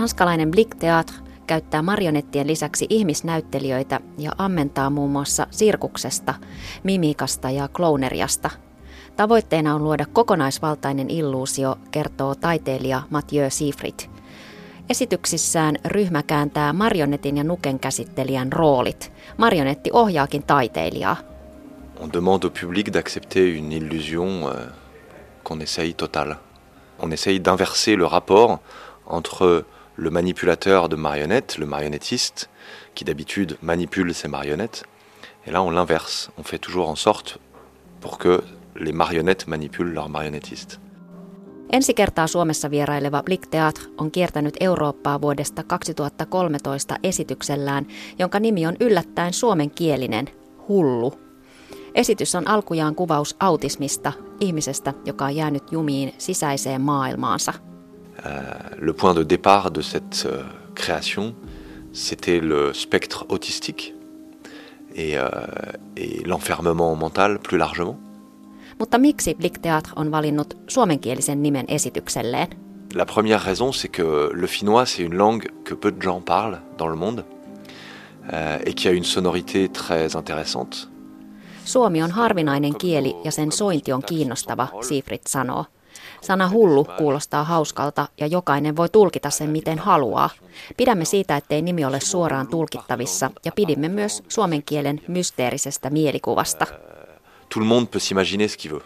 Ranskalainen Blick Theatre käyttää marionettien lisäksi ihmisnäyttelijöitä ja ammentaa muun muassa sirkuksesta, mimikasta ja klouneriasta. Tavoitteena on luoda kokonaisvaltainen illuusio, kertoo taiteilija Mathieu Sifrit. Esityksissään ryhmä kääntää marionetin ja nuken käsittelijän roolit. Marionetti ohjaakin taiteilijaa. On demande au public d'accepter une illusion euh, qu'on essaye totale. On essaye d'inverser le rapport entre le manipulateur de marionnettes, le marionnettiste, qui d'habitude manipule ses marionnettes. Et là, on l'inverse. On fait toujours en sorte pour que les marionnettes manipulent leurs marionnettistes. Ensi kertaa Suomessa vieraileva Blick Theatre on kiertänyt Eurooppaa vuodesta 2013 esityksellään, jonka nimi on yllättäen suomenkielinen, Hullu. Esitys on alkujaan kuvaus autismista, ihmisestä, joka on jäänyt jumiin sisäiseen maailmaansa – le point de départ de cette euh, création, c'était le spectre autistique et, euh, et l'enfermement mental plus largement. Mutta miksi Blick Theatre on valinnut suomenkielisen nimen esitykselleen? La première raison, c'est que le finnois, c'est une langue que peu de gens parlent dans le monde euh, et qui a une sonorité très intéressante. Suomi on harvinainen kieli ja sen sointi on kiinnostava, Siegfried sanoo. Sana hullu kuulostaa hauskalta ja jokainen voi tulkita sen miten haluaa. Pidämme siitä, ettei nimi ole suoraan tulkittavissa ja pidimme myös suomen kielen mysteerisestä mielikuvasta. Tout le monde peut s'imaginer ce qu'il veut.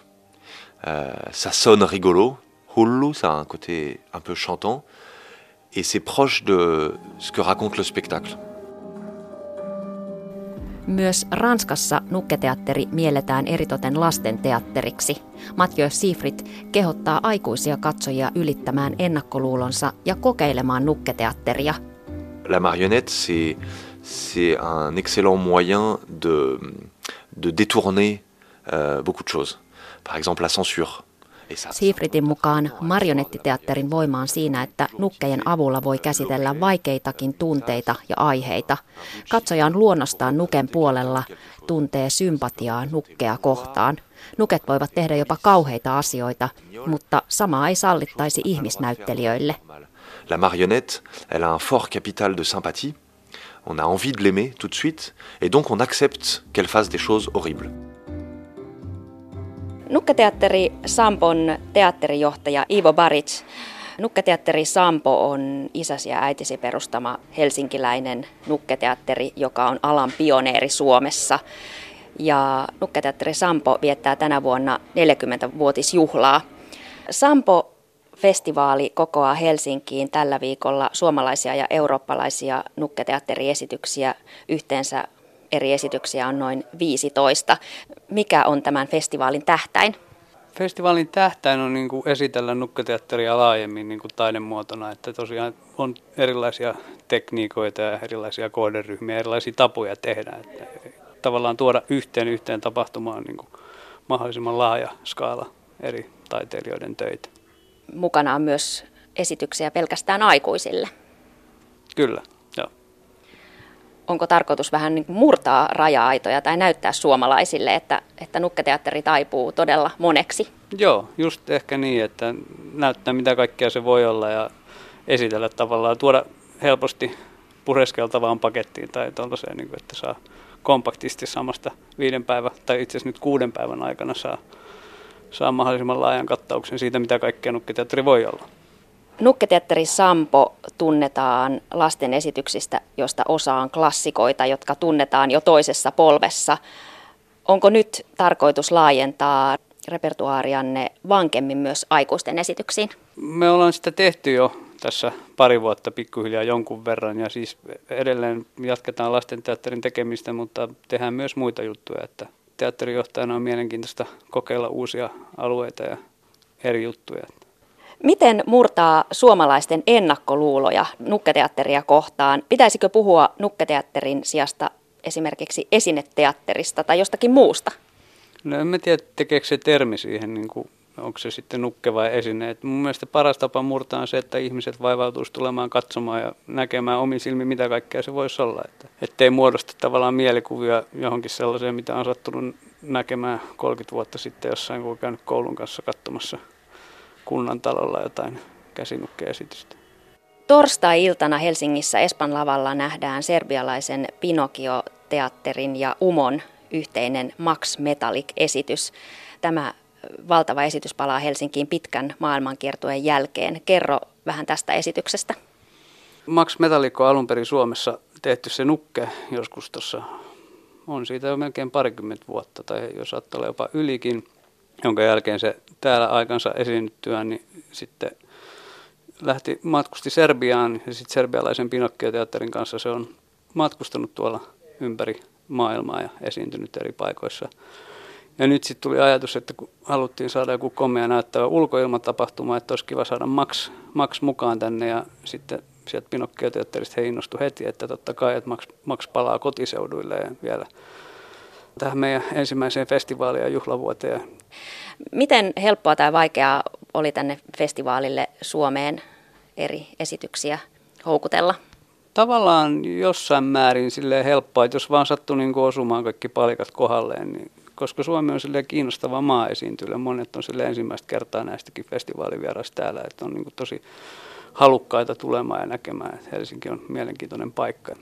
Euh, ça sonne rigolo. Hullu, ça a un côté un peu chantant. Et c'est proche de ce que raconte le spectacle. Myös Ranskassa nukketeatteri mielletään eritoten lastenteatteriksi. Mathieu Sifrit kehottaa aikuisia katsojia ylittämään ennakkoluulonsa ja kokeilemaan nukketeatteria. La marionnette, c'est, c'est un excellent moyen de, de détourner euh, beaucoup de choses. Par exemple, la censure. Siifritin mukaan marionettiteatterin voima on siinä, että nukkejen avulla voi käsitellä vaikeitakin tunteita ja aiheita. Katsoja on luonnostaan nuken puolella, tuntee sympatiaa nukkea kohtaan. Nuket voivat tehdä jopa kauheita asioita, mutta sama ei sallittaisi ihmisnäyttelijöille. La marionnette, elle a un fort capital de sympathie. On a envie de l'aimer tout de suite, et donc on accepte qu'elle fasse des choses horribles. Nukketeatteri Sampon teatterijohtaja Ivo Baric. Nukketeatteri Sampo on isäsi ja äitisi perustama helsinkiläinen nukketeatteri, joka on alan pioneeri Suomessa. Ja Nukketeatteri Sampo viettää tänä vuonna 40-vuotisjuhlaa. Sampo-festivaali kokoaa Helsinkiin tällä viikolla suomalaisia ja eurooppalaisia nukketeatteriesityksiä yhteensä eri esityksiä on noin 15. Mikä on tämän festivaalin tähtäin? Festivaalin tähtäin on niin kuin esitellä nukketeatteria laajemmin niin kuin taidemuotona, että tosiaan on erilaisia tekniikoita ja erilaisia kohderyhmiä, erilaisia tapoja tehdä. Että tavallaan tuoda yhteen yhteen tapahtumaan niin kuin mahdollisimman laaja skaala eri taiteilijoiden töitä. Mukana on myös esityksiä pelkästään aikuisille. Kyllä onko tarkoitus vähän niin murtaa raja-aitoja tai näyttää suomalaisille, että, että nukketeatteri taipuu todella moneksi? Joo, just ehkä niin, että näyttää mitä kaikkea se voi olla ja esitellä tavallaan, tuoda helposti pureskeltavaan pakettiin tai tuollaiseen, niin että saa kompaktisti samasta viiden päivän tai itse asiassa nyt kuuden päivän aikana saa, saa mahdollisimman laajan kattauksen siitä, mitä kaikkea nukketeatteri voi olla. Nukketeatteri Sampo tunnetaan lasten esityksistä, josta osa on klassikoita, jotka tunnetaan jo toisessa polvessa. Onko nyt tarkoitus laajentaa repertuaarianne vankemmin myös aikuisten esityksiin? Me ollaan sitä tehty jo tässä pari vuotta pikkuhiljaa jonkun verran ja siis edelleen jatketaan lasten teatterin tekemistä, mutta tehdään myös muita juttuja, että teatterijohtajana on mielenkiintoista kokeilla uusia alueita ja eri juttuja. Miten murtaa suomalaisten ennakkoluuloja nukketeatteria kohtaan? Pitäisikö puhua nukketeatterin sijasta esimerkiksi esineteatterista tai jostakin muusta? No en tiedä, tekeekö se termi siihen, niin kuin, onko se sitten nukke vai esine. Et mun mielestä paras tapa murtaa on se, että ihmiset vaivautuisi tulemaan katsomaan ja näkemään omin silmin, mitä kaikkea se voisi olla. Että, ettei muodosta tavallaan mielikuvia johonkin sellaiseen, mitä on sattunut näkemään 30 vuotta sitten jossain, kun on käynyt koulun kanssa katsomassa – kunnan talolla jotain käsinukkeesitystä. Torstai-iltana Helsingissä Espan lavalla nähdään serbialaisen Pinokio-teatterin ja Umon yhteinen Max Metallic-esitys. Tämä valtava esitys palaa Helsinkiin pitkän maailmankiertueen jälkeen. Kerro vähän tästä esityksestä. Max Metallic on alun perin Suomessa tehty se nukke joskus tuossa, on siitä jo melkein parikymmentä vuotta tai jos saattaa olla jopa ylikin, jonka jälkeen se täällä aikansa esiinnyttyään, niin sitten lähti, matkusti Serbiaan ja sitten serbialaisen Pinocchio-teatterin kanssa se on matkustanut tuolla ympäri maailmaa ja esiintynyt eri paikoissa. Ja nyt sitten tuli ajatus, että kun haluttiin saada joku komea näyttävä ulkoilmatapahtuma, että olisi kiva saada Max, Max mukaan tänne ja sitten sieltä Pinocchio-teatterista he innostui heti, että totta kai, että Max, Max palaa kotiseuduille ja vielä tähän meidän ensimmäiseen festivaaliin ja juhlavuoteen. Miten helppoa tai vaikeaa oli tänne festivaalille Suomeen eri esityksiä houkutella? Tavallaan jossain määrin sille helppoa, että jos vaan sattui niin osumaan kaikki palikat kohdalleen, niin koska Suomi on sille kiinnostava maa esiintyä. Monet on sille ensimmäistä kertaa näistäkin festivaalivierasta täällä, että on niin tosi halukkaita tulemaan ja näkemään, että Helsinki on mielenkiintoinen paikka.